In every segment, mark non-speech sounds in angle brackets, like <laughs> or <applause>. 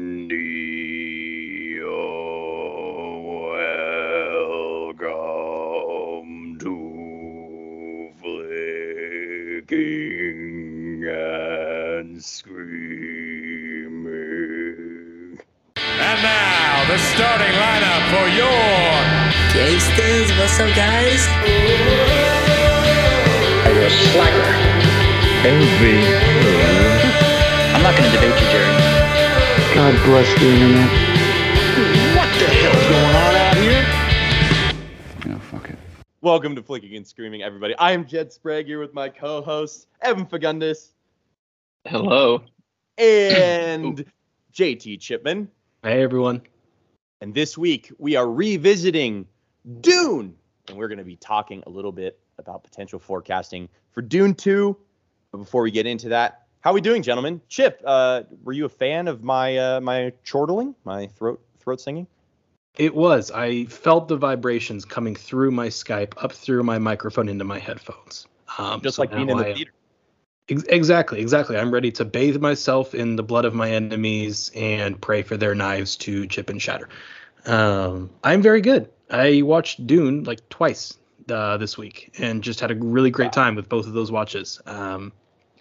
Welcome to Flicking and Screaming. And now, the starting lineup for your Gangsters, what's up, guys? I'm not going to debate you, Jerry. God bless the internet. What the hell's going on out here? Yeah, fuck it. Welcome to Flicking and Screaming, everybody. I am Jed Sprague here with my co-host Evan Fagundis Hello. and JT Chipman. Hey everyone. And this week we are revisiting Dune, and we're going to be talking a little bit about potential forecasting for Dune 2. But before we get into that, how we doing, gentlemen? Chip, uh, were you a fan of my uh, my chortling, my throat throat singing? It was. I felt the vibrations coming through my Skype, up through my microphone into my headphones. Um, Just so like being in the I- theater. Ex- Exactly, exactly. I'm ready to bathe myself in the blood of my enemies and pray for their knives to chip and shatter. Um, I'm very good. I watched Dune like twice uh, this week and just had a really great time with both of those watches. Um,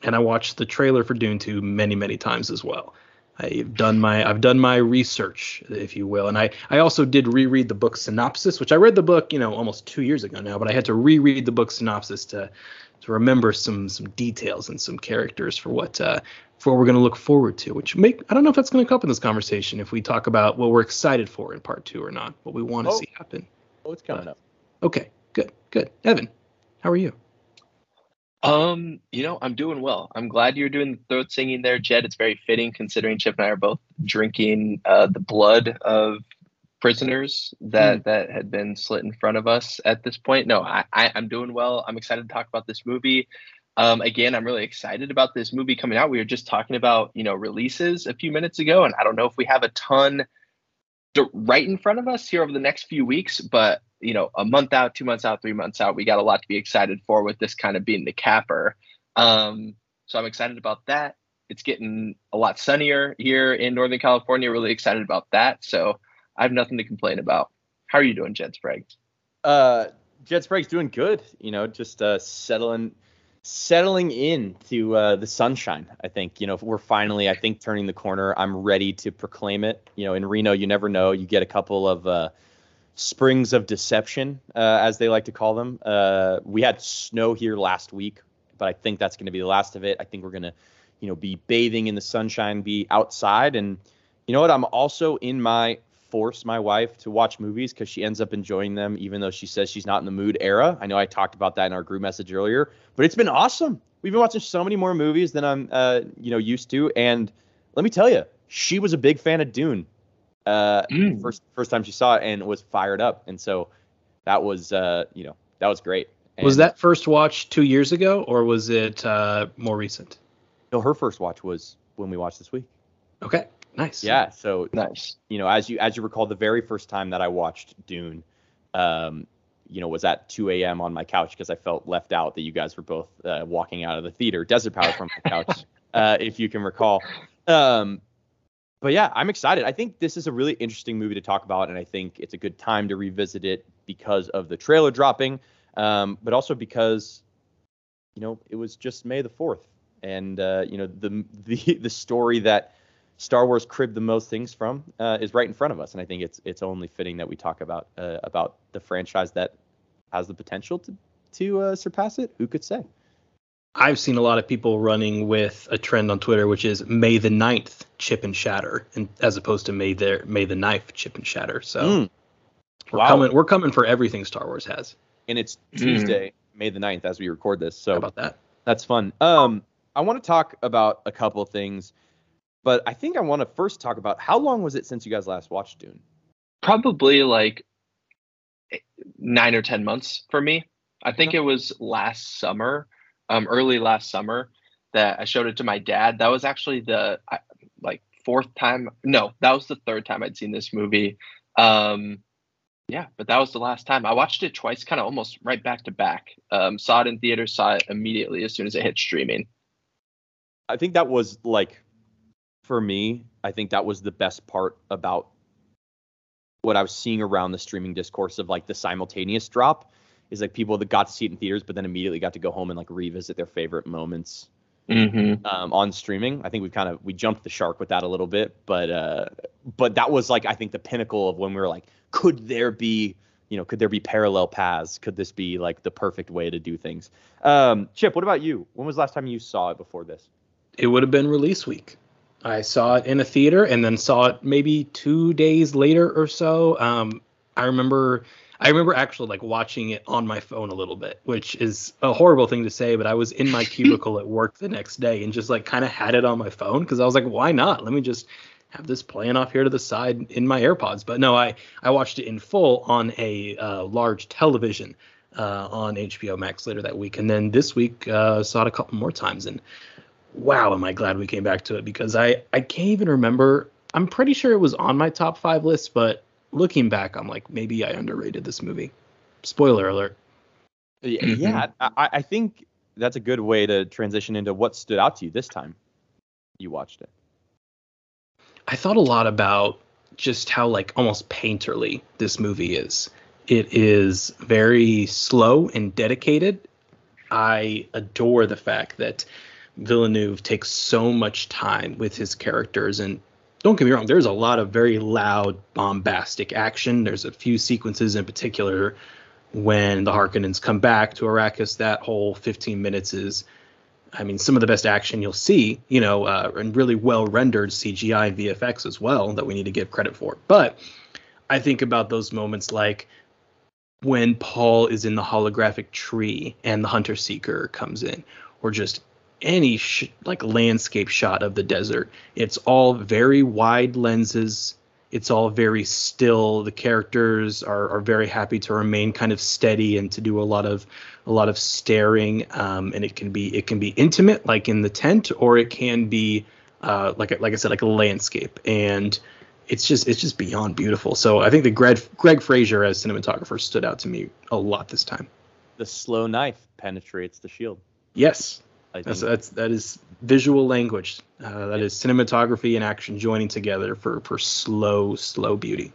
and I watched the trailer for Dune 2 many, many times as well. I've done my I've done my research, if you will, and I I also did reread the book synopsis, which I read the book you know almost two years ago now, but I had to reread the book synopsis to to remember some some details and some characters for what uh, for what we're going to look forward to. Which make I don't know if that's going to come up in this conversation if we talk about what we're excited for in part two or not, what we want to Oh. see happen. Oh, it's coming up. Okay, good, good. Evan, how are you? Um, you know, I'm doing well. I'm glad you're doing the throat singing there, Jed. It's very fitting considering Chip and I are both drinking uh, the blood of prisoners that that had been slit in front of us at this point. No, I, I I'm doing well. I'm excited to talk about this movie. Um, again, I'm really excited about this movie coming out. We were just talking about you know releases a few minutes ago, and I don't know if we have a ton to, right in front of us here over the next few weeks, but you know, a month out, two months out, three months out, we got a lot to be excited for with this kind of being the capper. Um, so I'm excited about that. It's getting a lot sunnier here in Northern California. Really excited about that. So I have nothing to complain about. How are you doing, Jed Sprague? uh Jed Sprague's doing good. You know, just uh settling settling into uh the sunshine. I think you know we're finally I think turning the corner. I'm ready to proclaim it. You know, in Reno, you never know. You get a couple of uh springs of deception, uh, as they like to call them. Uh, we had snow here last week, but I think that's going to be the last of it. I think we're going to, you know, be bathing in the sunshine, be outside, and you know what? I'm also in my force my wife to watch movies because she ends up enjoying them, even though she says she's not in the mood. Era. I know I talked about that in our group message earlier, but it's been awesome. We've been watching so many more movies than I'm, uh, you know, used to, and let me tell you, she was a big fan of Dune. Uh, Mm. first first time she saw it and was fired up, and so that was, uh, you know, that was great. was that first watch two years ago or was it uh, more recent? no? Her first watch was when we watched this week. Okay, nice. Yeah, so Nice. you know, as you as you recall, the very first time that I watched Dune, um, you know, was at 2 a.m. on my couch because I felt left out that you guys were both uh, walking out of the theater, desert power from my couch, <laughs> uh, if you can recall. Um, but yeah, I'm excited. I think this is a really interesting movie to talk about, and I think it's a good time to revisit it because of the trailer dropping, um, but also because, you know, it was just May the 4th, and uh, you know, the <laughs> the the story that Star Wars cribbed the most things from uh, is right in front of us, and I think it's it's only fitting that we talk about uh, about the franchise that has the potential to to uh, surpass it. Who could say? I've seen a lot of people running with a trend on Twitter, which is May the 9th chip and shatter, and as opposed to May the May the knife chip and shatter. So Mm. we're Wow. coming we're coming for everything Star Wars has. And it's Mm. Tuesday, May the 9th, as we record this. So How about that? That's fun. Um, I want to talk about a couple of things, but I think I want to first talk about how long was it since you guys last watched Dune? Probably like nine or 10 months for me. I think it was last summer, um, early last summer that I showed it to my dad. That was actually the like fourth time. No, that was the third time I'd seen this movie. Um, yeah, but that was the last time. I watched it twice, kind of almost right back to back. Um, saw it in theater, saw it immediately as soon as it hit streaming. I think that was like for me, I think that was the best part about what I was seeing around the streaming discourse of like the simultaneous drop is like people that got to see it in theaters, but then immediately got to go home and like revisit their favorite moments Mm-hmm. um, on streaming. I think we kind of we jumped the shark with that a little bit, but uh, but that was like I think the pinnacle of when we were like, could there be you know could there be parallel paths? Could this be like the perfect way to do things? Um, Chip, what about you? When was the last time you saw it before this? It would have been release week. I saw it in a theater and then saw it maybe two days later or so. Um, I remember I remember actually like watching it on my phone a little bit, which is a horrible thing to say, but I was in my <laughs> cubicle at work the next day and just like kind of had it on my phone because I was like, why not? Let me just have this playing off here to the side in my AirPods. But no, I I watched it in full on a uh, large television uh, on HBO Max later that week, and then this week uh, saw it a couple more times. And wow, am I glad we came back to it because I I can't even remember. I'm pretty sure it was on my top five list, but looking back, I'm like maybe I underrated this movie. Spoiler alert. Yeah, Mhm. yeah I, I think that's a good way to transition into what stood out to you this time you watched it. I thought a lot about just how like almost painterly this movie is. It is very slow and dedicated. I adore the fact that Villeneuve takes so much time with his characters and don't get me wrong, there's a lot of very loud, bombastic action. There's a few sequences in particular when the Harkonnens come back to Arrakis. That whole 15 minutes is I mean, some of the best action you'll see, you know, uh, and really well rendered CGI VFX as well that we need to give credit for. But I think about those moments like when Paul is in the holographic tree and the hunter seeker comes in, or just any sh- like landscape shot of the desert. It's all very wide lenses. It's all very still. The characters are, are very happy to remain kind of steady and to do a lot of a lot of staring. Um, and it can be it can be intimate, like in the tent, or it can be uh, like like I said, like a landscape. And it's just it's just beyond beautiful. So I think that Greig Greig Fraser as cinematographer stood out to me a lot this time. The slow knife penetrates the shield. Yes, that's think that's that is visual language. Uh, that is cinematography and action joining together for for slow slow beauty.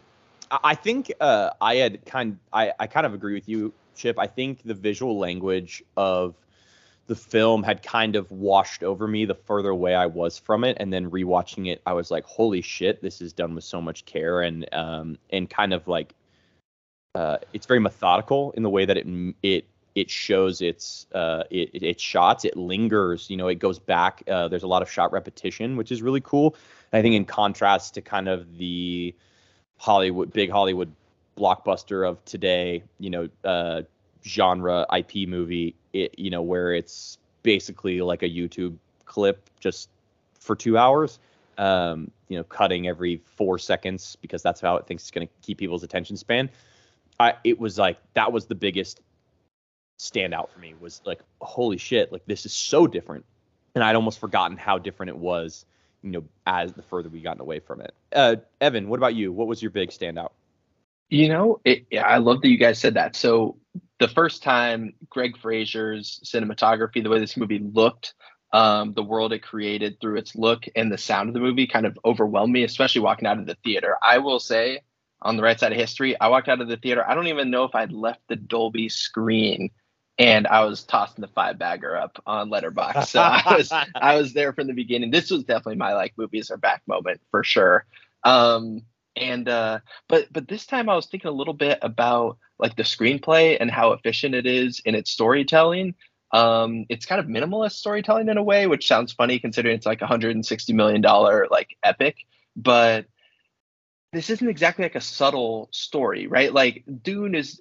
I I think uh, I had kind I, I kind of agree with you, Chip. I think the visual language of the film had kind of washed over me the further away I was from it, and then rewatching it, I was like, "Holy shit, this is done with so much care and um and kind of like uh, it's very methodical in the way that it it it shows its uh it, shots. It lingers, you know, it goes back. Uh, there's a lot of shot repetition, which is really cool. And I think in contrast to kind of the Hollywood big Hollywood blockbuster of today, you know, uh, genre IP movie, it you know where it's basically like a YouTube clip just for two hours, um, you know, cutting every four seconds because that's how it thinks it's going to keep people's attention span. I it was like that was the biggest standout for me was like holy shit like this is so different and i'd almost forgotten how different it was you know as the further we gotten away from it uh evan what about you what was your big standout You know, it, I love that you guys said that. So the first time Greig Fraser's cinematography, the way this movie looked, um, the world it created through its look and the sound of the movie kind of overwhelmed me, especially walking out of the theater. I will say, on the right side of history, I walked out of the theater. I don't even know if I'd left the Dolby screen and I was tossing the five bagger up on Letterboxd. So I was I was there from the beginning. This was definitely my like movies are back moment for sure. Um, and uh, but but this time I was thinking a little bit about like the screenplay and how efficient it is in its storytelling. Um, it's kind of minimalist storytelling in a way, which sounds funny considering it's like a hundred and sixty million dollar like epic, but this isn't exactly like a subtle story, right? Like Dune is.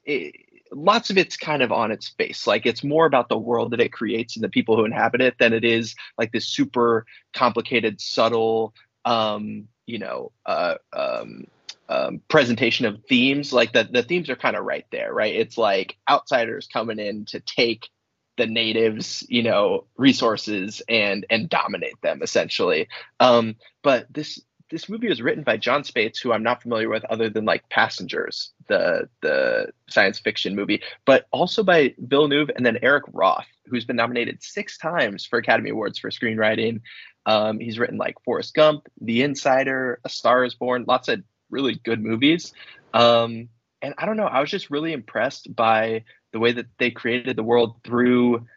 Lots of it's kind of on its face. Like it's more about the world that it creates and the people who inhabit it than it is like this super complicated subtle um you know uh um, um presentation of themes. Like the the themes are kind of right there right? It's like outsiders coming in to take the natives you know resources and and dominate them essentially. Um but this this movie was written by Jon Spaihts, who I'm not familiar with other than like Passengers, the the science fiction movie, but also by Bill Villeneuve and then Eric Roth, who's been nominated six times for Academy Awards for screenwriting. Um, he's written like Forrest Gump, The Insider, A Star Is Born, lots of really good movies. Um, and I don't know, I was just really impressed by the way that they created the world through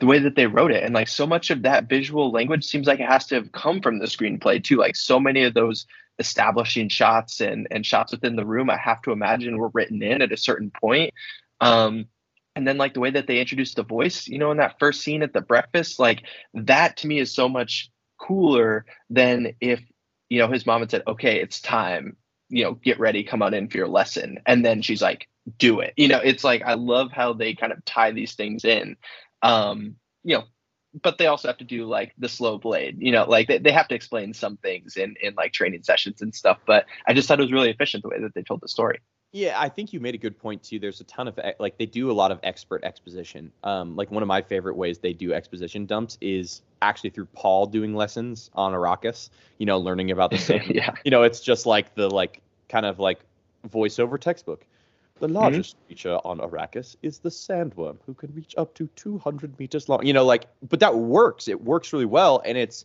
the way that they wrote it. And like so much of that visual language seems like it has to have come from the screenplay too. Like so many of those establishing shots and and shots within the room, I have to imagine were written in at a certain point. Um, and then like the way that they introduced the voice, you know, in that first scene at the breakfast, like that to me is so much cooler than if you know his mom had said, "Okay, it's time. You know, get ready, come on in for your lesson," and then she's like, "Do it." You know, it's like I love how they kind of tie these things in. Um, you know, but they also have to do like the slow blade. You know, like they, they have to explain some things in in like training sessions and stuff. But I just thought it was really efficient the way that they told the story. Yeah, I think you made a good point too. There's a ton of e- like they do a lot of expert exposition. Um, like one of my favorite ways they do exposition dumps is actually through Paul doing lessons on Arrakis. You know, learning about the <laughs> same. yeah. You know, it's just like the like kind of like voiceover textbook. The largest creature on Arrakis is the sandworm, who can reach up to 200 meters long. You know, like, but that works. It works really well, and it's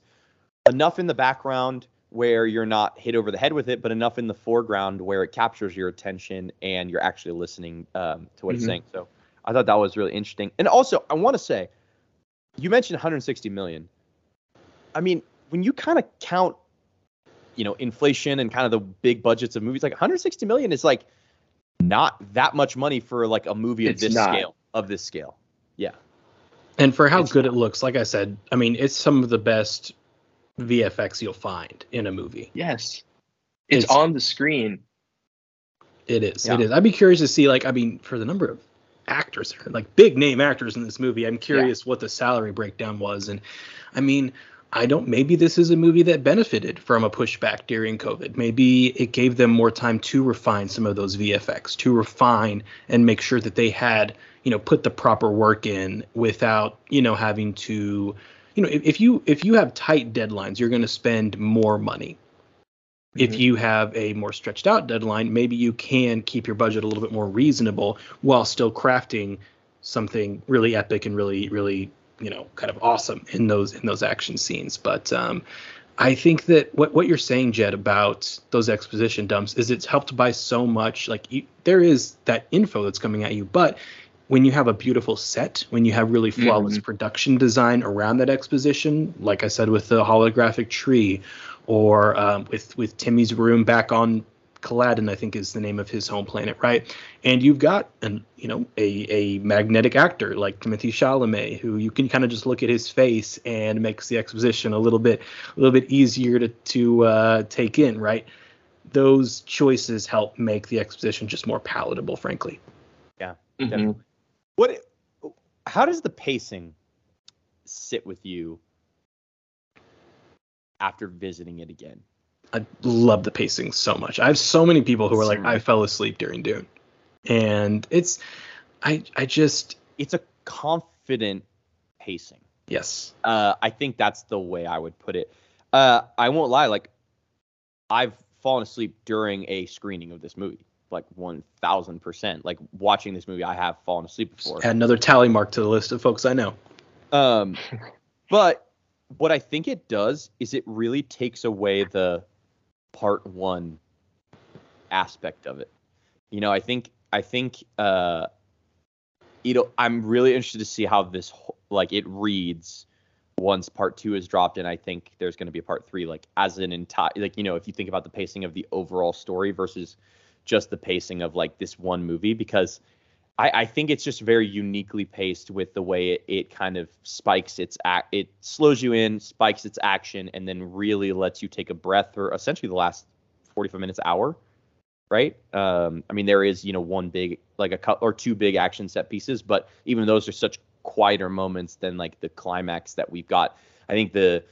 enough in the background where you're not hit over the head with it, but enough in the foreground where it captures your attention and you're actually listening um, to what it's Mhm. saying. So I thought that was really interesting. And also, I want to say, you mentioned 160 million. I mean, when you kind of count, you know, inflation and kind of the big budgets of movies, like 160 million is like not that much money for like a movie of It's this not. scale. Of this scale, yeah. And for how It's good not. it looks, like I said, I mean, it's some of the best VFX you'll find in a movie. Yes. It's, It's- on the screen. It is. Yeah. It is. I'd be curious to see, like, I mean, for the number of actors, like big name actors in this movie, I'm curious what the salary breakdown was. And I mean, I don't, maybe this is a movie that benefited from a pushback during COVID. Maybe it gave them more time to refine some of those VFX, to refine and make sure that they had, you know, put the proper work in without, you know, having to, you know, if, if you if you have tight deadlines, you're going to spend more money if Mhm. you have a more stretched out deadline, maybe you can keep your budget a little bit more reasonable while still crafting something really epic and really, really, you know, kind of awesome in those in those action scenes. But um, I think that what what you're saying, Jed, about those exposition dumps is it's helped by so much. Like you, there is that info that's coming at you, but when you have a beautiful set, when you have really flawless production design around that exposition, like I said with the holographic tree, or um, with with Timmy's room back on Caladan, I think is the name of his home planet, right? And you've got an you know a a magnetic actor like Timothée Chalamet, who you can kind of just look at his face and makes the exposition a little bit a little bit easier to to uh, take in, right? Those choices help make the exposition just more palatable, frankly. Mhm. Definitely. What? How does the pacing sit with you after visiting it again? I love the pacing so much. I have so many people who are like, I fell asleep during Dune, and it's, I I just It's a confident pacing. yes, Uh, I think that's the way I would put it. Uh, I won't lie, like I've fallen asleep during a screening of this movie, like one thousand percent. Like watching this movie, I have fallen asleep before. add another tally mark to the list of folks I know. Um, but what I think it does is it really takes away the part one aspect of it. You know, I think I think uh, you know I'm really interested to see how this like it reads once part two is dropped, and I think there's going to be a part three. Like as an entire like you know if you think about the pacing of the overall story versus just the pacing of like this one movie because I, I think it's just very uniquely paced with the way it, it kind of spikes its act. It slows you in, spikes its action, and then really lets you take a breath for essentially the last 45 minutes, hour. Right. Um, I mean, there is you know one big like a cou- or two big action set pieces, but even those are such quieter moments than like the climax that we've got. I think the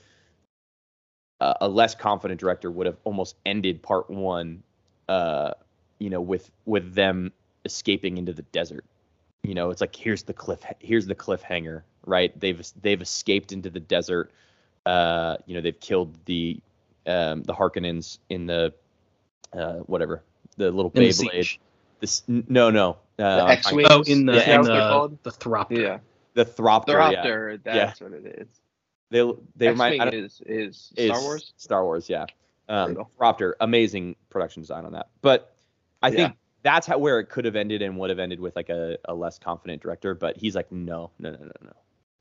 uh, a less confident director would have almost ended part one, uh, you know, with with them escaping into the desert. You know, it's like here's the cliff, here's the cliffhanger, right? They've they've escaped into the desert. Uh, you know, they've killed the um, the Harkonnens in the uh, whatever the little In the Beyblade. siege. This no no uh, I'm X-Wing? Oh, in the Yeah, in they're the, called? the Thropter. Yeah. the Thropter. yeah. Thropter, that's what it is. They they X remind I Wing don't- is is is Star Wars. Star Wars, yeah. Um, Brutal. Raptor, amazing production design on that. But I think Yeah. That's how where it could have ended and would have ended with like a, a less confident director. But he's like, no, no, no, no, no.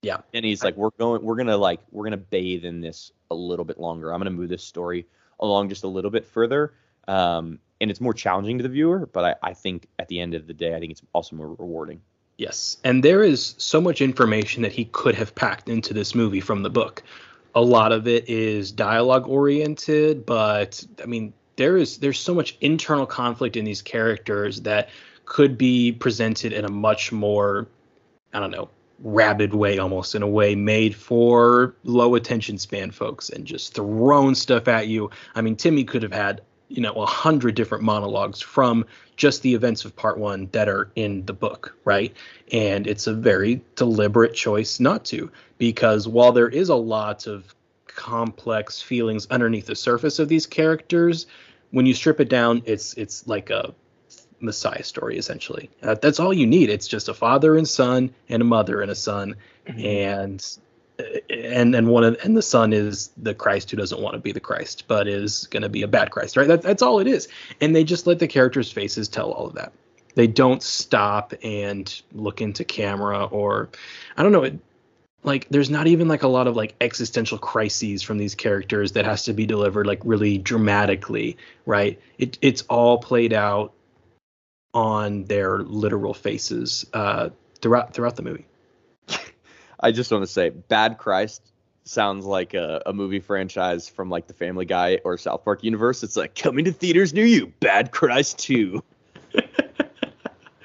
Yeah. And he's like, we're going, we're gonna like, we're gonna bathe in this a little bit longer. I'm gonna move this story along just a little bit further. Um, and it's more challenging to the viewer, but I, I think at the end of the day, I think it's also more rewarding. Yes. And there is so much information that he could have packed into this movie from the book. A lot of it is dialogue oriented, but I mean, there is there's so much internal conflict in these characters that could be presented in a much more I don't know, rabid way almost in a way made for low attention span folks and just thrown stuff at you. I mean, Timmy could have had, you know, a hundred different monologues from just the events of part one that are in the book, right? And it's a very deliberate choice not to, because while there is a lot of complex feelings underneath the surface of these characters, when you strip it down, it's it's like a Messiah story essentially. Uh, that's all you need. It's just a father and son, and a mother and a son, and and and one of and the son is the Christ who doesn't want to be the Christ, but is going to be a bad Christ, right? That, that's all it is. And they just let the characters' faces tell all of that. They don't stop and look into camera or I don't know. It, like there's not even like a lot of like existential crises from these characters that has to be delivered like really dramatically, right? It it's all played out on their literal faces uh, throughout throughout the movie. <laughs> I just want to say, Bad Christ sounds like a, a movie franchise from like the Family Guy or South Park universe. It's like coming to theaters near you, Bad Christ 2. <laughs>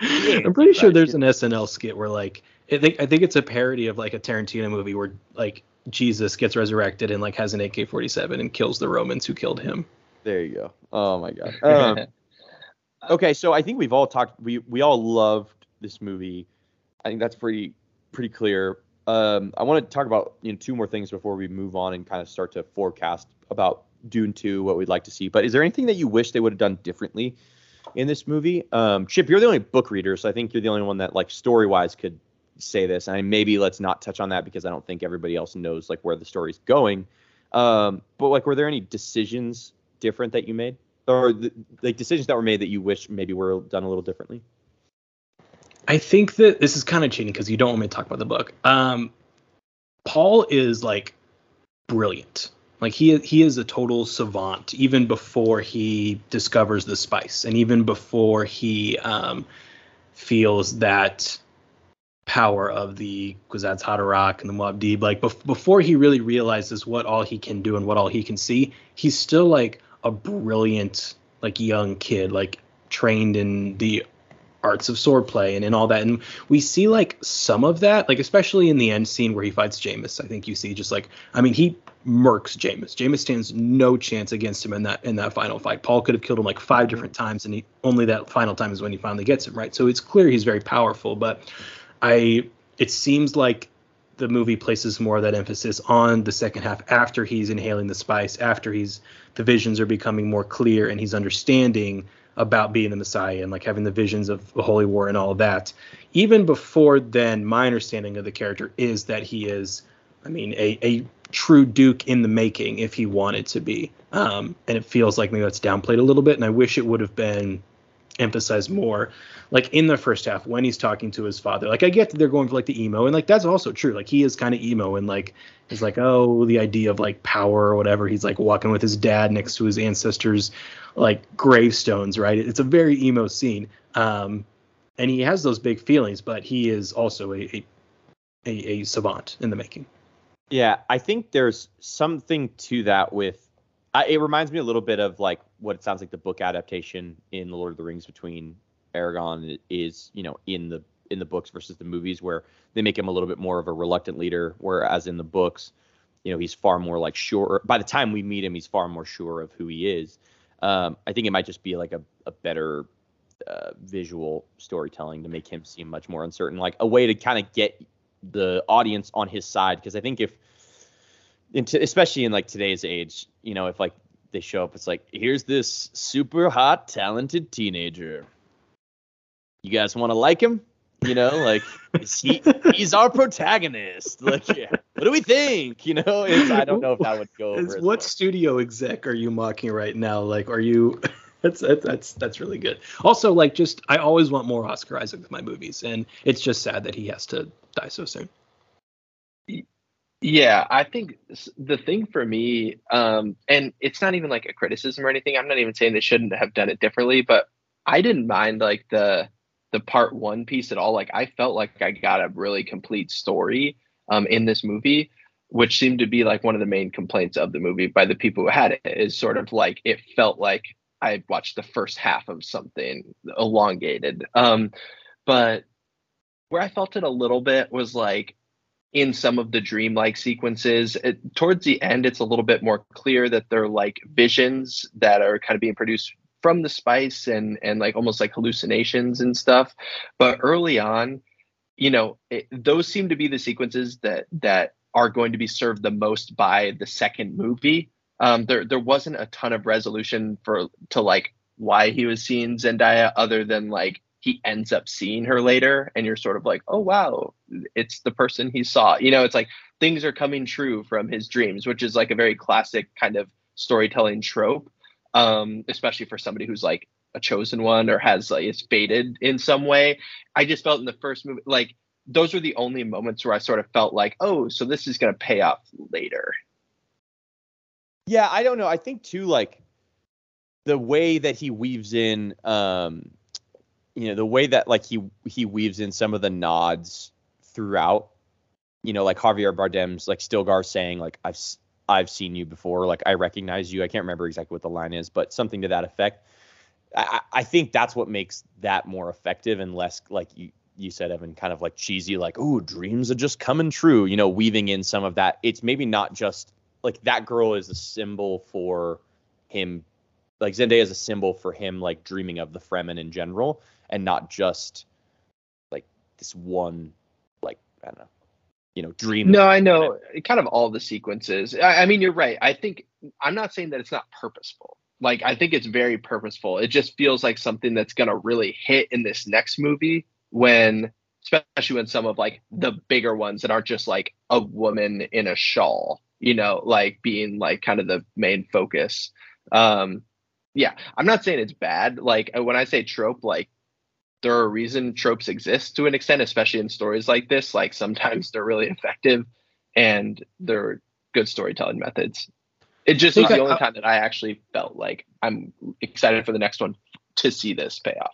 I'm pretty sure there's an SNL skit where like I think I think it's a parody of like a Tarantino movie where like Jesus gets resurrected and like has an AK-47 and kills the Romans who killed him. There you go. Oh my god. Um, <laughs> okay, so I think we've all talked. We we all loved this movie. I think that's pretty pretty clear. Um, I want to talk about you know two more things before we move on and kind of start to forecast about Dune 2, what we'd like to see. But is there anything that you wish they would have done differently in this movie? Um, Chip, you're the only book reader, so I think you're the only one that like story wise could say this. And maybe let's not touch on that because I don't think everybody else knows like where the story's going. Um, but like, were there any decisions different that you made, or th- like decisions that were made that you wish maybe were done a little differently? I think that this is kind of cheating because you don't want me to talk about the book. Um, Paul is like brilliant. Like he he is a total savant even before he discovers the spice, and even before he um, feels that power of the Kwisatz Haderach and the Muad'Dib. Like bef- before he really realizes what all he can do and what all he can see, he's still like a brilliant like young kid, like trained in the arts of swordplay and in all that. And we see like some of that, like especially in the end scene where he fights Jamis. I think you see just like I mean he murks Jamis. Jamis stands no chance against him in that in that final fight. Paul could have killed him like five different times, and he only that final time is when he finally gets him right. So it's clear he's very powerful. But I it seems like the movie places more of that emphasis on the second half after he's inhaling the spice, after he's the visions are becoming more clear and he's understanding about being the Messiah and like having the visions of the Holy War and all that. Even before then, my understanding of the character is that he is, I mean, a, a true Duke in the making if he wanted to be. Um, and it feels like maybe that's downplayed a little bit, and I wish it would have been emphasized more like in the first half when he's talking to his father. Like i get that they're going for like the emo and like that's also true. Like he is kind of emo and like he's like oh the idea of like power or whatever. He's like walking with his dad next to his ancestors like gravestones right? It's a very emo scene um and he has those big feelings but he is also a a, a, a savant in the making. Yeah, I think there's something to that with. I, it reminds me a little bit of like what it sounds like the book adaptation in The Lord of the Rings between Aragorn is, you know, in the in the books versus the movies, where they make him a little bit more of a reluctant leader, whereas in the books, you know, he's far more like sure. By the time we meet him, he's far more sure of who he is. Um, I think it might just be like a, a better uh, visual storytelling to make him seem much more uncertain, like a way to kind of get the audience on his side. Because I think if, t- especially in like today's age, you know, if like they show up, it's like here's this super hot, talented teenager. You guys want to like him? You know, like is he he's our protagonist. <laughs> Like yeah. what do we think? You know, it's, I don't know if that would go over. As what well. studio exec are you mocking right now? Like, are you? <laughs> That's that's that's that's really good. Also, like, just I always want more Oscar Isaac with my movies, and it's just sad that he has to die so soon. Yeah, I think the thing for me, um, and it's not even like a criticism or anything. I'm not even saying they shouldn't have done it differently, but I didn't mind like the the part one piece at all. Like I felt like I got a really complete story um, in this movie, which seemed to be like one of the main complaints of the movie by the people who had it. Is sort of like it felt like I watched the first half of something elongated. Um, but where I felt it a little bit was like in some of the dreamlike sequences. It, towards the end, it's a little bit more clear that they're like visions that are kind of being produced from the spice and and like almost like hallucinations and stuff. But early on, you know, it, those seem to be the sequences that that are going to be served the most by the second movie. Um, there there wasn't a ton of resolution for to like why he was seeing Zendaya other than like he ends up seeing her later and you're sort of like oh wow it's the person he saw you know it's like things are coming true from his dreams which is like a very classic kind of storytelling trope um especially for somebody who's like a chosen one or has like is fated in some way i just felt in the first movie like those were the only moments where i sort of felt like oh so this is going to pay off later Yeah, I don't know. I think too, like the way that he weaves in, um, you know, the way that like he he weaves in some of the nods throughout. You know, like Javier Bardem's like Stilgar saying like I've I've seen you before, like I recognize you. I can't remember exactly what the line is, but something to that effect. I, I think that's what makes that more effective and less like you you said Evan kind of like cheesy like oh dreams are just coming true you know weaving in some of that it's maybe not just like that girl is a symbol for him like Zendaya is a symbol for him like dreaming of the Fremen in general and not just like this one like I don't know you know dream No, I know. Kind of all the sequences. I, I mean, you're right. I think I'm not saying that it's not purposeful. Like, I think it's very purposeful. It just feels like something that's gonna really hit in this next movie when, especially when some of like the bigger ones that aren't just like a woman in a shawl, you know, like being like kind of the main focus. Um, yeah, I'm not saying it's bad. Like when I say trope, like there are a reason tropes exist to an extent, especially in stories like this. Like sometimes they're really effective and they're good storytelling methods. It just is Okay, the only uh, time that I actually felt like I'm excited for the next one to see this pay off.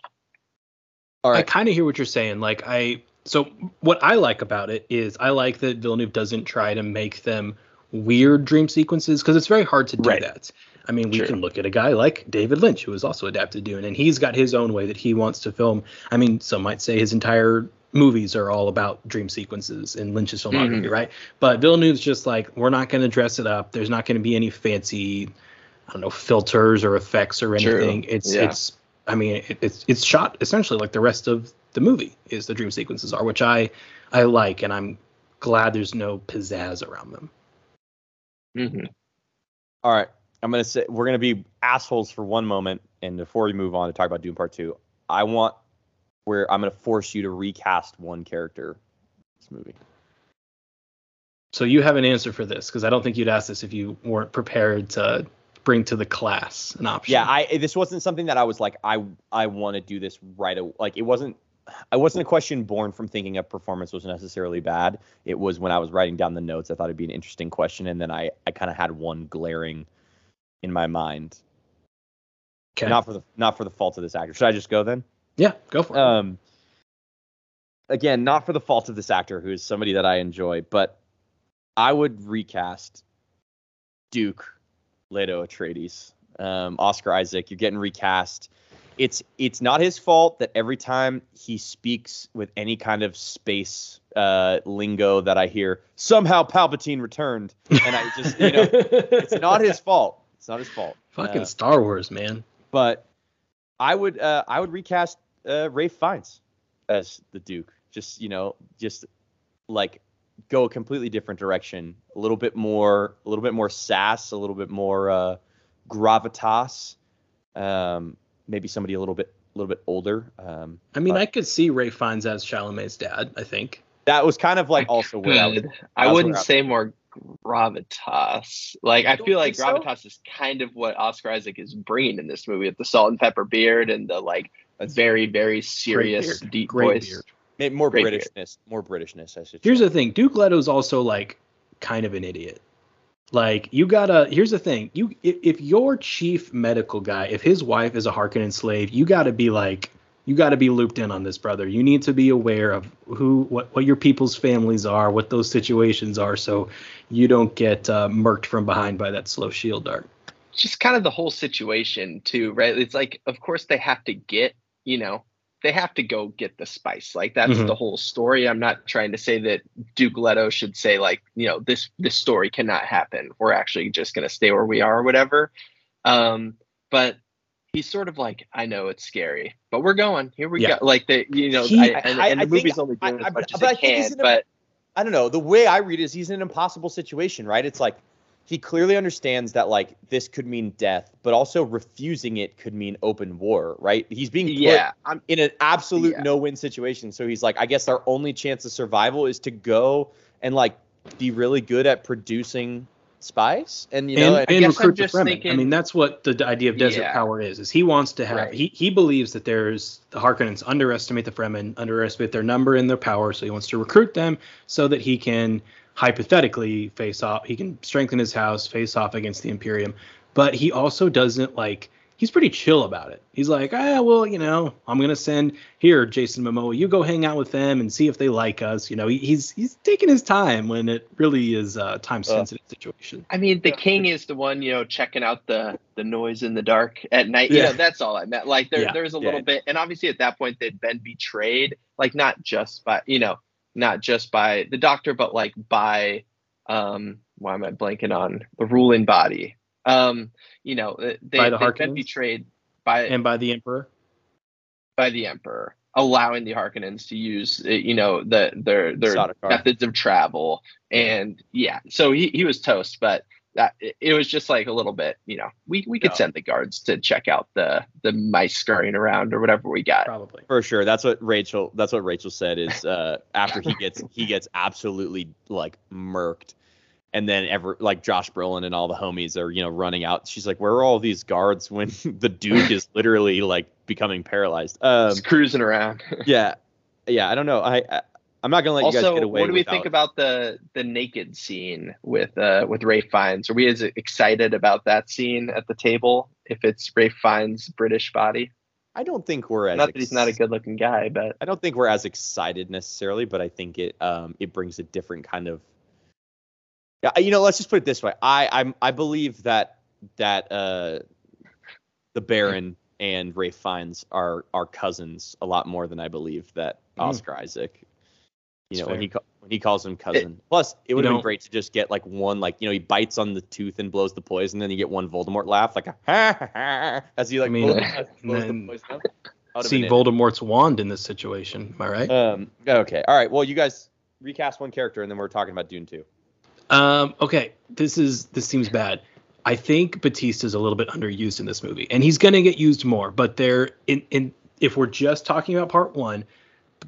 all I kind of hear what you're saying. Like I, so what I like about it is I like that Villeneuve doesn't try to make them weird dream sequences because it's very hard to do Right. that. I mean, we True. can look at a guy like David Lynch, who is also adapted Dune, and he's got his own way that he wants to film. I mean, some might say his entire movies are all about dream sequences in Lynch's filmography, Mhm. right? But Villeneuve's just like, we're not going to dress it up. There's not going to be any fancy, I don't know, filters or effects or True. anything. It's Yeah. it's. I mean, it, it's it's shot essentially like the rest of the movie is the dream sequences are, which I I like, and I'm glad there's no pizzazz around them. Mm-hmm. all right I'm gonna say we're gonna be assholes for one moment and before we move on to talk about Dune Part Two I want where I'm gonna force you to recast one character in this movie So you have an answer for this because I don't think you'd ask this if you weren't prepared to bring to the class an option. Yeah, I this wasn't something that I was like I I want to do this right away. Like it wasn't I wasn't a question born from thinking a performance was necessarily bad. It was when I was writing down the notes I thought it'd be an interesting question and then I I kind of had one glaring in my mind. okay. Not for the not for the fault of this actor. Should I just go then? yeah, go for it. Um again, not for the fault of this actor who is somebody that I enjoy, but I would recast Duke Leto Atreides. Um, Oscar Isaac, you're getting recast. It's it's not his fault that every time he speaks with any kind of space uh, lingo that I hear, somehow Palpatine returned, and I just you know <laughs> it's not his fault. It's not his fault. Fucking Uh, Star Wars, man. but I would uh, I would recast uh, Ralph Fiennes as the Duke. Just you know, just like go a completely different direction. A little bit more, a little bit more sass, a little bit more uh, gravitas. Um, maybe somebody a little bit, a little bit older. Um, I mean, but- I could see Ralph Fiennes as Chalamet's dad. I think. That was kind of like also where I was. Good. I wouldn't where I- say more gravitas. Like I don't feel like think so? gravitas is kind of what Oscar Isaac is bringing in this movie with the salt and pepper beard and the like That's very very serious beard. deep Great voice. beard. Maybe more Great beard. Britishness, more Britishness. I should. Here's say. the thing: Duke Leto's also like kind of an idiot. Like you gotta. Here's the thing: you if, if your chief medical guy, if his wife is a Harkonnen slave, you gotta be like, you gotta be looped in on this, brother. You need to be aware of who, what, what your people's families are, what those situations are, so you don't get uh, murked from behind by that slow shield dart. just kind of the whole situation too, right? It's like, of course, they have to get, you know, they have to go get the spice. Like that's Mhm. the whole story. I'm not trying to say that Duke Leto should say like, you know, this this story cannot happen. We're actually just gonna stay where we are or whatever. Um, but he's sort of like, I know it's scary, but we're going. Here we Yeah. go. Like the, you know, He- I, and, I- and I the think- movie's only doing I- as I- much as but it can. But I don't know. The way I read it is he's in an impossible situation, right? It's like he clearly understands that like this could mean death, but also refusing it could mean open war, right? He's being put yeah, I'm in an absolute Yeah. no-win situation. So he's like, I guess our only chance of survival is to go and like be really good at producing spice, and you know, and, I and guess I'm recruit the just Fremen. I mean, that's what the, the idea of desert Yeah. power is. Is he wants to have Right. he he believes that there's the Harkonnens underestimate the Fremen, underestimate their number and their power, so he wants to recruit them so that he can hypothetically face off. He can strengthen his house, face off against the Imperium, but he also doesn't like. He's pretty chill about it. He's like, ah, well, you know, I'm gonna send here, Jason Momoa. You go hang out with them and see if they like us. You know, he, he's he's taking his time when it really is a time sensitive situation. I mean, the king is the one, you know, checking out the the noise in the dark at night. You Yeah. know, that's all I meant. Like there, Yeah. there's a Yeah. little bit, and obviously at that point they'd been betrayed, like not just by, you know, not just by the doctor, but like by, um, why am I blanking on the ruling body? Um, you know, they, By the they've been betrayed by and by the Emperor. by the emperor, allowing the Harkonnens to use, uh, you know, the their their Sardaukar. methods of travel, and yeah, so he he was toast, but that it, it was just like a little bit, you know, we we could No. send the guards to check out the the mice scurrying around or whatever we got. Probably. For sure. That's what Rachel that's what Rachel said is uh after he gets he gets absolutely like murked and then ever like Josh Brolin and all the homies are, you know, running out. She's like, Where are all these guards <laughs> when the dude is <laughs> literally like becoming paralyzed? Um Just cruising around. <laughs> yeah. Yeah, I don't know. I, I I'm not gonna let you guys also, get away what do we without- think about the the naked scene with uh with Ralph Fiennes? Are we as excited about that scene at the table if it's Ralph Fiennes' British body? I don't think we're as Not that he's not a good looking guy, but I don't think we're as excited necessarily, but I think it um it brings a different kind of yeah, you know, let's just put it this way. I I'm I believe that that uh the Baron and Ralph Fiennes are are cousins a lot more than I believe that Mm. Oscar Isaac. You That's know, when he when he calls him cousin. Plus, it would have been great to just get like one like, you know, he bites on the tooth and blows the poison, then you get one Voldemort laugh like a ha ha ha as he like I mean, blows, blows the poison out. That would've See been it. Voldemort's wand in this situation. Am I right? Um. Okay. All right. Well, you guys recast one character, and then we're talking about Dune two. Um, okay, this is this seems bad. I think Bautista's a little bit underused in this movie, and he's gonna get used more. But there, in in if we're just talking about part one,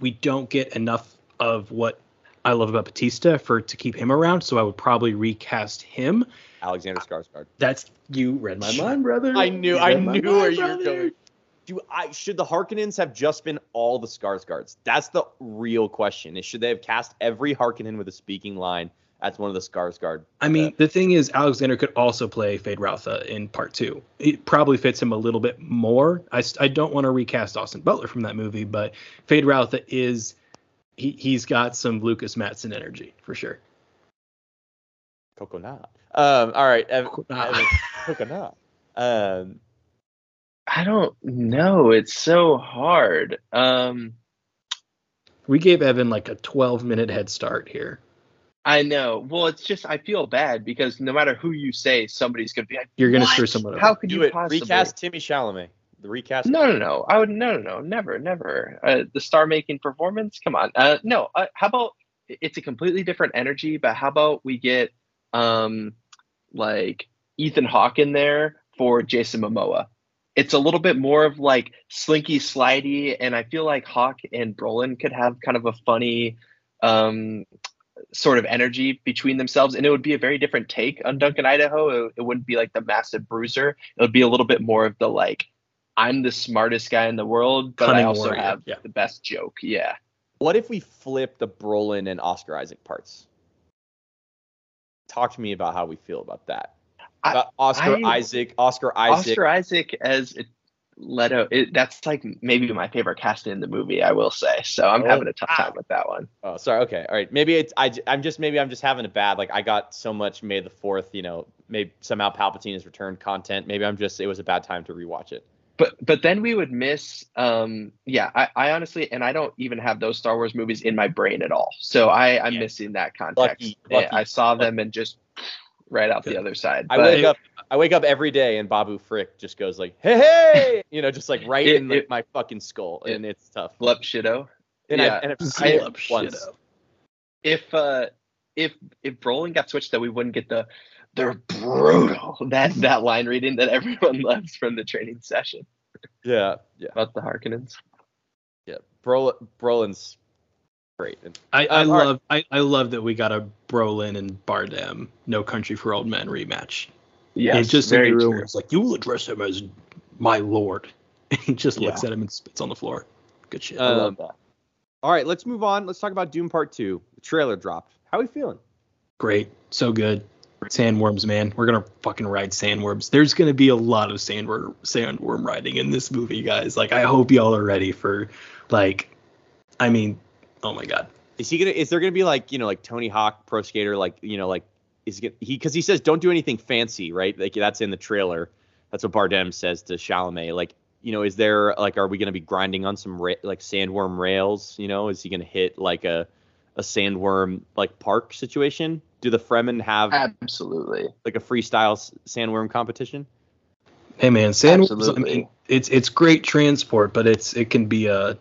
we don't get enough of what I love about Bautista for to keep him around. So I would probably recast him. Alexander Skarsgård. That's you read my mind, brother. I knew. I read my knew where you were going. Do I should the Harkonnens have just been all the Skarsgårds? That's the real question. Is should they have cast every Harkonnen with a speaking line as one of the Skarsgård? I mean, uh, the thing is, Alexander could also play Feyd-Rautha in part two. It probably fits him a little bit more. I, I don't want to recast Austin Butler from that movie, but Feyd-Rautha is he he's got some Lucas Matson energy for sure. Coconut. Um. All right. Ev- Coconut. Evan, <laughs> Coconut. Um. I don't know. It's so hard. Um, We gave Evan like a 12 minute head start here. I know. Well, it's just I feel bad because no matter who you say, somebody's gonna be like, You're gonna "What? screw someone up. How could Do you it. possibly Recast Timmy Chalamet. The recast. No, no, no. I would no, no, no, never, never. Uh, the star-making performance. Come on. Uh, no. Uh, how about it's a completely different energy, but how about we get um like Ethan Hawke in there for Jason Momoa? It's a little bit more of like slinky slidey, and I feel like Hawke and Brolin could have kind of a funny um, sort of energy between themselves, and it would be a very different take on Duncan Idaho. It, it wouldn't be like the massive bruiser. It would be a little bit more of the like, I'm the smartest guy in the world, but I also warrior, have yeah. the best joke. Yeah. What if we flip the Brolin and Oscar Isaac parts? Talk to me about how we feel about that. I- Oscar I- Isaac, Oscar Isaac. Oscar Isaac as Leto, it, that's like maybe my favorite casting in the movie, I will say. So I'm Oh, having a tough time with that one. Oh, sorry. Okay, all right. Maybe it's I. I'm just maybe I'm just having a bad. Like I got so much May the Fourth. You know, maybe somehow Palpatine has returned content. Maybe I'm just it was a bad time to rewatch it. But but then we would miss um yeah, I, I honestly and I don't even have those Star Wars movies in my brain at all. So I, I'm Yeah. missing that context. Lucky- lucky- I saw them and just right out the other side. I But wake up. I wake up every day and Babu Frick just goes like, "Hey, hey!" <laughs> You know, just like right It- in like, it- my fucking skull, it- and it's tough. Blup Shido. And, yeah. I, and I've I seen it once. if uh if if Brolin got switched that we wouldn't get the they're brutal <laughs> that that line reading that everyone <laughs> loves from the training session Yeah, yeah, about the Harkonnens. yeah. Brol- Brolin's great. And I, I Um, all right. love I, I love that we got a Brolin and Bardem No Country for Old Men rematch. Yeah, and just in the room, it's like you will address him as my lord. And <laughs> he just looks Yeah. at him and spits on the floor. Good shit. I love Um, that. All right, let's move on. Let's talk about Dune Part Two. The trailer dropped. How are we feeling? Great, so good. Sandworms, man. We're gonna fucking ride sandworms. There's gonna be a lot of sandworm sandworm riding in this movie, guys. Like, I hope y'all are ready for, like, I mean, oh my god. Is he gonna? Is there gonna be like you know like Tony Hawk Pro Skater like you know like is he because he says don't do anything fancy right like that's in the trailer. That's what Bardem says to Chalamet. Like you know is there like are we gonna be grinding on some ra- like sandworm rails? You know is he gonna hit like a a sandworm like park situation? Do the Fremen have Absolutely. like a freestyle sandworm competition? Hey man, sandworms. I Absolutely. mean, it's it's great transport, but it's it can be a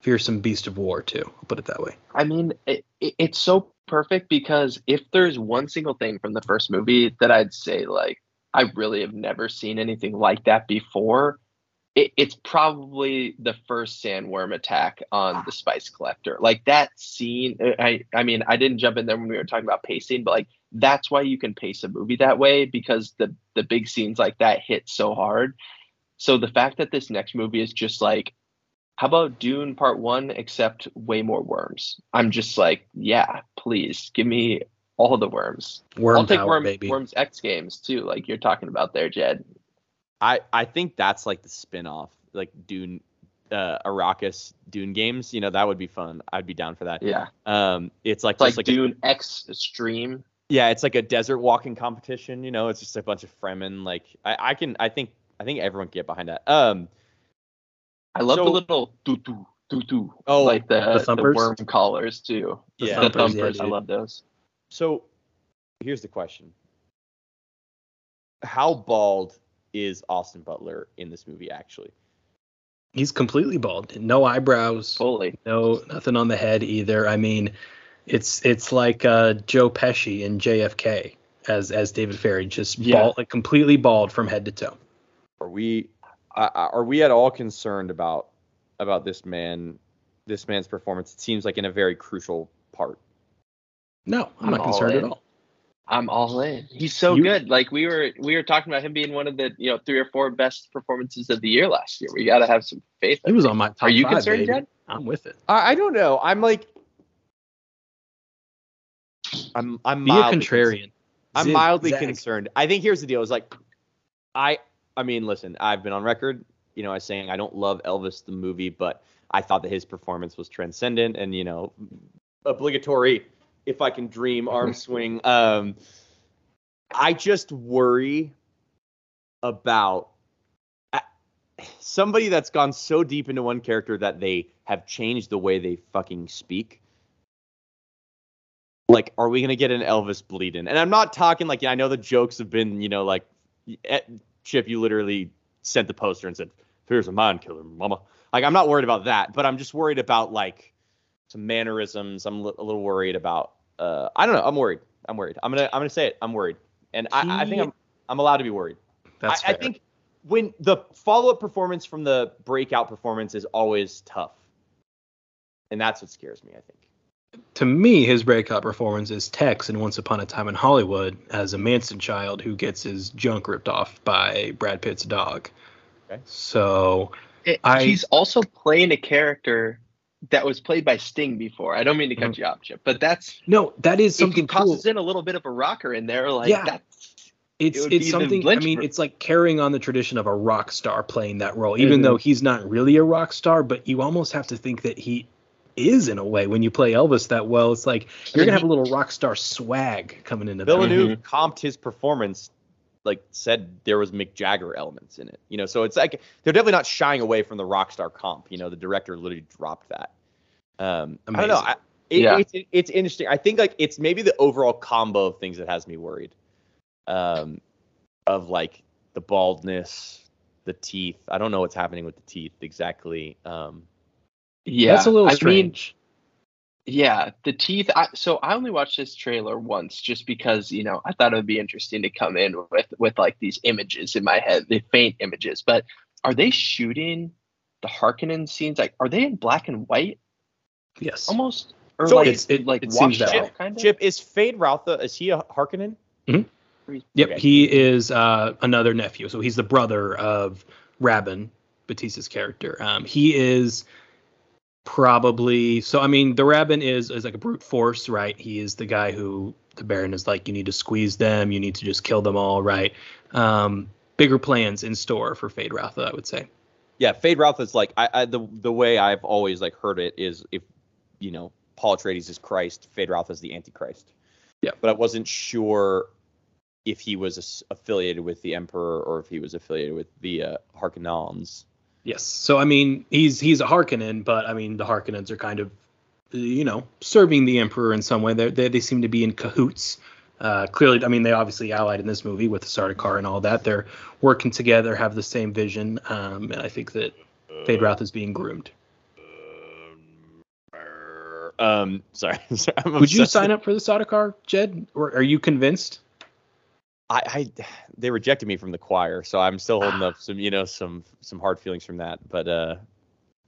fearsome beast of war too. I'll put it that way. I mean, it, it, it's so perfect because if there's one single thing from the first movie that I'd say, like, I really have never seen anything like that before, it, it's probably the first sandworm attack on the Spice Collector. Like that scene, uh, I, I mean, I didn't jump in there when we were talking about pacing, but like that's why you can pace a movie that way because the the big scenes like that hit so hard. So the fact that this next movie is just like how about Dune Part One, except way more worms? I'm just like, yeah, please give me all the worms. Worm I'll take power, Worm, baby. Worms X Games too, like you're talking about there, Jed. I I think that's like the spin-off, like Dune, uh, Arrakis Dune games. You know that would be fun. I'd be down for that. Yeah, Um, it's like it's like, just like a- Dune X Stream. yeah, it's like a desert walking competition. You know, it's just a bunch of Fremen. Like I, I can, I think, I think everyone can get behind that. Um, I love So- the little doo doo doo doo, Oh, like the the the, thumpers? worm collars too. The yeah. The thumpers, yeah, I love those. So here's the question: How bald is Austin Butler in this movie? Actually, He's completely bald. No eyebrows. Fully. No, nothing on the head either. I mean, it's it's like uh, Joe Pesci in JFK as as David Ferrie, just Yeah. bald, like completely bald from head to toe. are we, are we at all concerned about about this man, this man's performance? It seems like in a very crucial part. No, I'm, I'm not concerned in. at all. I'm all in. He's so You- good. Like we were we were talking about him being one of the you know three or four best performances of the year last year. We got to have some faith. He was on my top Are you five, concerned, baby. Jed? I'm with it. I, I don't know. I'm like, I'm I'm Be a mildly contrarian. I'm mildly zag. concerned. I think here's the deal: is like, I, I mean, listen, I've been on record, you know, as saying I don't love Elvis the movie, but I thought that his performance was transcendent and you know, obligatory. If I can dream, arm <laughs> swing. Um, I just worry about somebody that's gone so deep into one character that they have changed the way they fucking speak like are we gonna get an elvis bleed in and i'm not talking like yeah, i know the jokes have been you know like eh, chip you literally sent the poster and said here's a mind killer mama. Like i'm not worried about that but i'm just worried about like some mannerisms. I'm a little worried about uh i don't know. I'm worried. I'm worried. I'm gonna i'm gonna say it. I'm worried. And I, I think i'm i'm allowed to be worried. That's I, I think when the follow-up performance from the breakout performance is always tough. And that's what scares me i think to me, his breakout performance is Tex in Once Upon a Time in Hollywood as a Manson child who gets his junk ripped off by Brad Pitt's dog. Okay. So It- I- he's also playing a character that was played by Sting before. I don't mean to cut you off, Chip, but that's no, that is if he something cool. tosses in a little bit of a rocker in there, like Yeah. that's It's it it's something. I mean, it's like carrying on the tradition of a rock star playing that role, even Mhm. though he's not really a rock star. But you almost have to think that he is in a way when you play Elvis that well. It's like you're gonna have a little rock star swag coming into that. Villeneuve comped his performance, like said there was Mick Jagger elements in it. You know, so it's like they're definitely not shying away from the rock star comp. You know, the director literally dropped that. Um, I don't know. I, it, Yeah. it's, it's interesting. I think like it's maybe the overall combo of things that has me worried. Um, of like the baldness, the teeth. I don't know what's happening with the teeth exactly. Um, yeah. That's a little I mean, strange. Yeah, the teeth. I, so I only watched this trailer once, just because you know I thought it would be interesting to come in with with like these images in my head, the faint images. But are they shooting the Harkonnen scenes? Like, are they in black and white yes. almost, or So like it's- it- like it seems washed that out kind of? Chip is Feyd-Rautha. Is he a Harkonnen? Yep, Okay. he is uh, another nephew. So he's the brother of Rabban, Bautista's character. Um, he is probably so. I mean, the Rabban is is like a brute force, right? He is the guy who the Baron is like, you need to squeeze them, you need to just kill them all, right? Um, bigger plans in store for Feyd-Rautha, I would say. Yeah, Feyd-Rautha is like I, I the the way I've always like heard it is if you know Paul Atreides is Christ, Feyd-Rautha is the Antichrist. Yeah. But I wasn't sure if he was affiliated with the Emperor or if he was affiliated with the uh, Harkonnens. Yes. So I mean, he's he's a Harkonnen, but I mean, the Harkonnens are kind of, you know, serving the Emperor in some way. They they they seem to be in cahoots. Uh, clearly, I mean, they obviously allied in this movie with the Sardaukar and all that. They're working together, have the same vision, um, and I think that Feyd-Rautha is being groomed. Um, sorry, <laughs> sorry Would you sign up for the Sardaukar, Jed? Or are you convinced? I, I they rejected me from the choir, so I'm still holding up some you know some some hard feelings from that. But uh,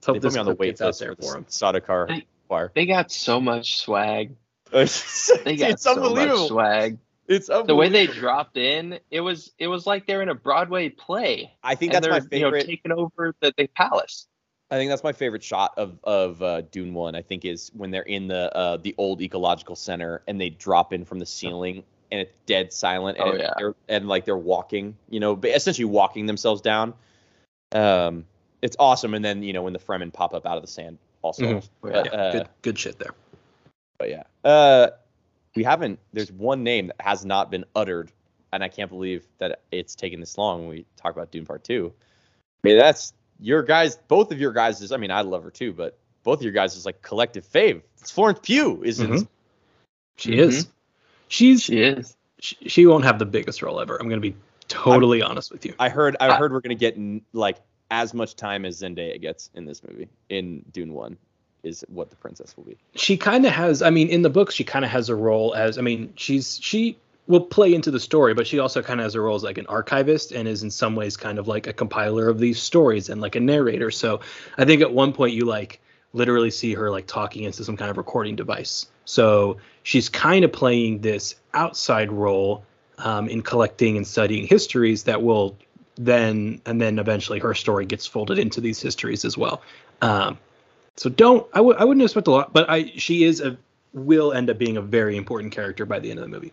Let's they put me on the wait list there for for the him. Sardaukar They- choir. They got so much swag. <laughs> it's They got it's so much unbelievable. swag. It's The way they dropped in, it was it was like they're in a Broadway play. I think that's my they're, You know, favorite. taking over the, the palace. I think that's my favorite shot of of uh, Dune One. I think is when they're in the uh, the old ecological center and they drop in from the ceiling and it's dead silent and Oh, yeah. they're, and like they're walking, you know, essentially walking themselves down. Um, it's awesome. And then you know when the Fremen pop up out of the sand, also. Mhm. But, Yeah, uh, good good shit there. but yeah, uh, we haven't. There's one name that has not been uttered, and I can't believe that it's taken this long. When we talk about Dune Part Two, I mean that's your guys. Both of your guys is. I mean, I love her too, but both of your guys is like collective fave. It's Florence Pugh, isn't? Mhm. She Mhm. is. She's She is. she, she won't have the biggest role ever. I'm gonna be totally honest with you. I heard. I I- heard we're gonna get n- like as much time as Zendaya gets in this movie in Dune One, is what the princess will be. she kind of has i mean in the books she kind of has a role as i mean she's she will play into the story but she also kind of has a role as like an archivist and is in some ways kind of like a compiler of these stories and like a narrator so i think at one point you like literally see her like talking into some kind of recording device so she's kind of playing this outside role um, in collecting and studying histories that will then and then eventually her story gets folded into these histories as well um, so don't I w- I wouldn't expect a lot, but I she is a will end up being a very important character by the end of the movie.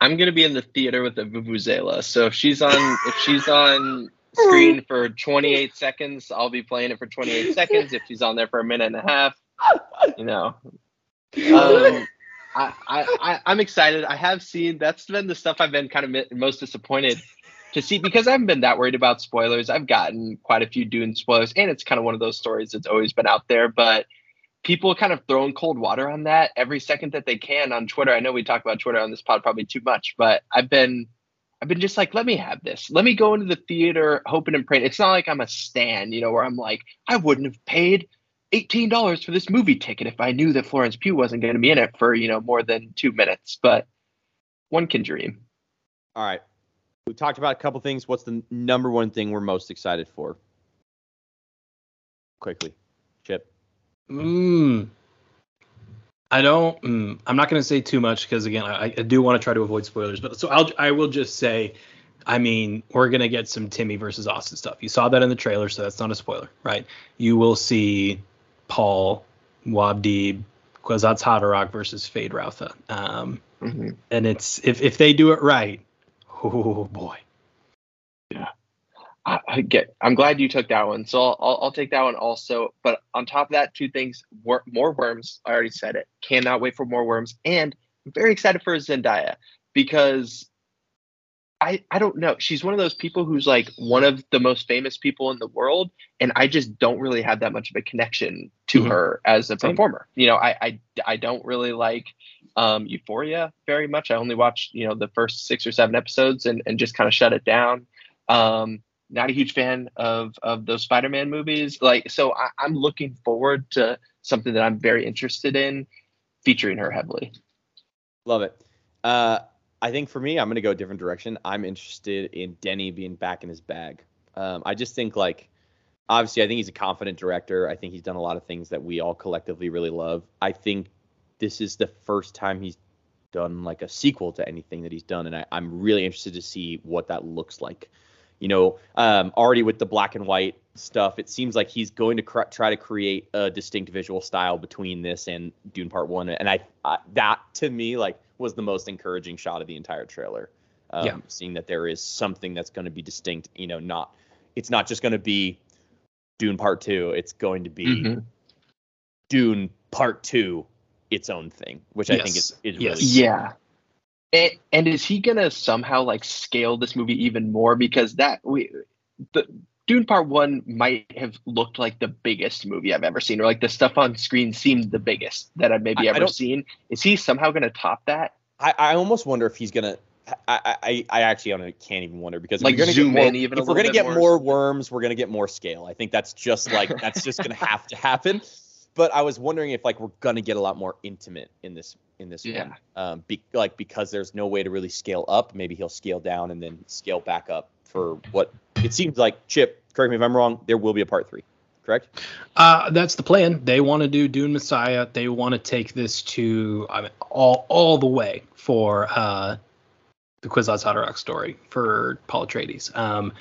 I'm gonna be in the theater with the vuvuzela. So if she's on if she's on screen <laughs> for 28 seconds, I'll be playing it for 28 <laughs> seconds. If she's on there for a minute and a half, you know. <laughs> Um, I, I, I I'm excited. I have seen that's been the stuff I've been kind of most disappointed to see because I haven't been that worried about spoilers. I've gotten quite a few Dune spoilers, and it's kind of one of those stories that's always been out there, but people kind of throwing cold water on that every second that they can on Twitter. I know we talk about Twitter on this pod probably too much, but I've been I've been just like, let me have this. Let me go into the theater hoping and praying. It's not like I'm a stan, you know, where I'm like, I wouldn't have paid $18 for this movie ticket if I knew that Florence Pugh wasn't going to be in it for, you know, more than two minutes. But one can dream. All right. We talked about a couple things. What's the number one thing we're most excited for? Quickly, Chip. Mm. I don't. Mm, I'm not going to say too much because again, I, I do want to try to avoid spoilers. But so I'll I will just say, I mean, we're going to get some Timmy versus Austin stuff. You saw that in the trailer, so that's not a spoiler, right? You will see Paul, Muad'Dib, Kwisatz Haderach versus Feyd-Rautha. Um, Mhm. and it's if if they do it right, <laughs> oh boy. I, I get. I'm glad you took that one. So I'll, I'll, I'll take that one also. But on top of that, two things: wor- more worms. I already said it. Cannot wait for more worms, and I'm very excited for Zendaya because I I don't know. She's one of those people who's like one of the most famous people in the world, and I just don't really have that much of a connection to Mhm. her as a performer. You know, I I I don't really like um Euphoria very much. I only watched you know the first six or seven episodes and and just kind of shut it down. Um, not a huge fan of of those Spider-Man movies. Like, so I, I'm looking forward to something that I'm very interested in, featuring her heavily. Love it. Uh, I think for me, I'm going to go a different direction. I'm interested in Denis being back in his bag. Um, I just think like, obviously, I think he's a confident director. I think he's done a lot of things that we all collectively really love. I think this is the first time he's done like a sequel to anything that he's done, and I, I'm really interested to see what that looks like. You know, um, already with the black and white stuff, it seems like he's going to cr- try to create a distinct visual style between this and Dune Part One, and I, I that to me like was the most encouraging shot of the entire trailer. Um, Yeah. Seeing that there is something that's going to be distinct, you know, not it's not just going to be Dune Part Two. It's going to be Mhm. Dune Part Two, its own thing, which I think Yes. is is Yes. really Yeah. And, and is he gonna somehow like scale this movie even more? Because that we the Dune Part One might have looked like the biggest movie I've ever seen, or like the stuff on screen seemed the biggest that I've maybe I- I ever don't- seen. Is he somehow gonna top that? I, I almost wonder if he's gonna. I I, I actually don't- can't even wonder because if Like we're gonna zoom get more, in even a if we're gonna get more more worms, we're gonna get more scale. I think that's just like that's just gonna <laughs> have to happen. But I was wondering if like we're gonna get a lot more intimate in this in this Yeah. one, um, be, like because there's no way to really scale up. Maybe he'll scale down and then scale back up for what it seems like. Chip, correct me if I'm wrong. There will be a part three, correct? Uh, that's the plan. They want to do Dune Messiah. They want to take this to I mean, all all the way for uh, the Kwisatz Haderach story for Paul Atreides. Um,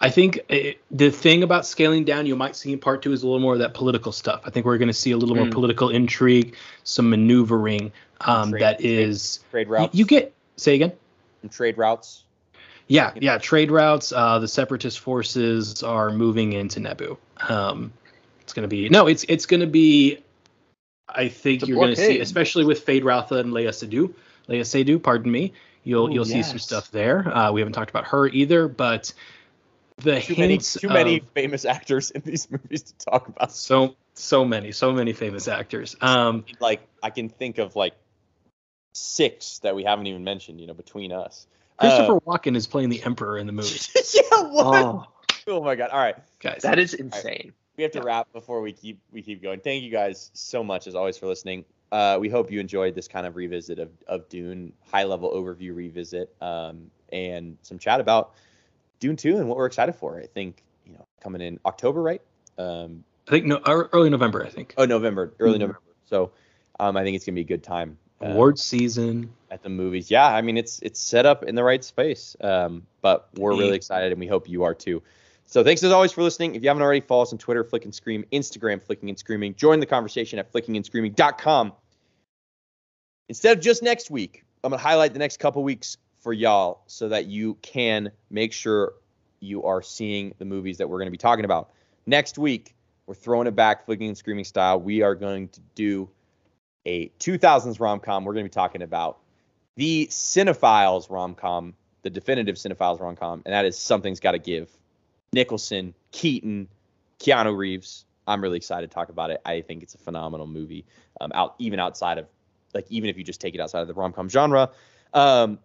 I think it, the thing about scaling down, you might see in part two, is a little more of that political stuff. I think we're going to see a little more Mm. political intrigue, some maneuvering. Um, Trade- that trade- Trade you, routes. you get say again. some trade routes. Yeah, yeah, trade routes. Uh, the separatist forces are moving into Naboo. Um, it's gonna be no, it's it's gonna be. I think you're gonna see, especially with Feyd-Rautha and Léa Seydoux. Léa Seydoux, pardon me. You'll Ooh, you'll see some stuff there. Uh, we haven't talked about her either, but the Too many, hints too many famous actors in these <laughs> movies to talk about. so so many so many famous actors. Um, like I can think of like six that we haven't even mentioned, you know, between us. Christopher Uh, Walken is playing the Emperor in the movie, <laughs> yeah, what? Oh, Oh. my god. All right. guys. that is insane. We have to wrap before we keep we keep going. Thank you guys so much as always for listening. Uh, we hope you enjoyed this kind of revisit of, of Dune, high level overview revisit, um, and some chat about Dune 2 and what we're excited for. I think, you know, coming in October, right? Um, I think no early November. I think oh, November, early Mhm. November. So um, I think it's gonna be a good time. uh, award season. at the movies. Yeah, I mean it's it's set up in the right space. Um, but we're really excited and we hope you are too. So thanks as always for listening. If you haven't already, follow us on Twitter, Flick and Scream, Instagram, Flicking and Screaming. Join the conversation at flickingandscreaming.com. Instead of just next week, I'm gonna highlight the next couple weeks for y'all so that you can make sure you are seeing the movies that we're gonna be talking about. Next week, we're throwing it back, flicking and screaming style. We are going to do a 2000s rom com. We're going to be talking about the Cinephiles rom com, the definitive Cinephiles rom com, and that is Something's Gotta Give. Nicholson, Keaton, Keanu Reeves. I'm really excited to talk about it. I think it's a phenomenal movie. Um, out even outside of like even if you just take it outside of the rom com genre. Um,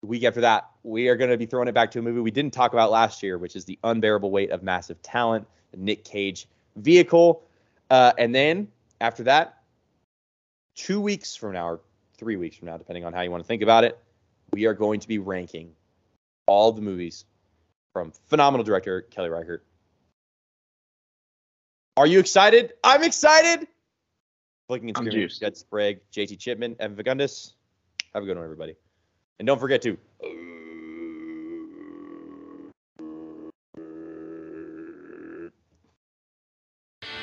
the week after that, we are going to be throwing it back to a movie we didn't talk about last year, which is The Unbearable Weight of Massive Talent, the Nick Cage vehicle. Uh, and then after that, two weeks from now, or three weeks from now, depending on how you want to think about it, we are going to be ranking all the movies from phenomenal director Kelly Reichardt. Are you excited? I'm excited. Flicking and Screaming. Jed Sprague, JT Chipman, Evan Vigundis. Have a good one, everybody. And don't forget to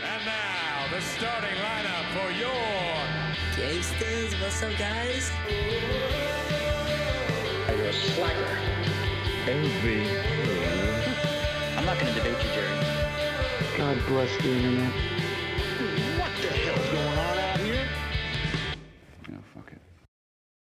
And now, the starting lineup for your Gangsters, what's up, guys? Are you a slacker? MV. I'm not going to debate you, Jerry. God bless the internet.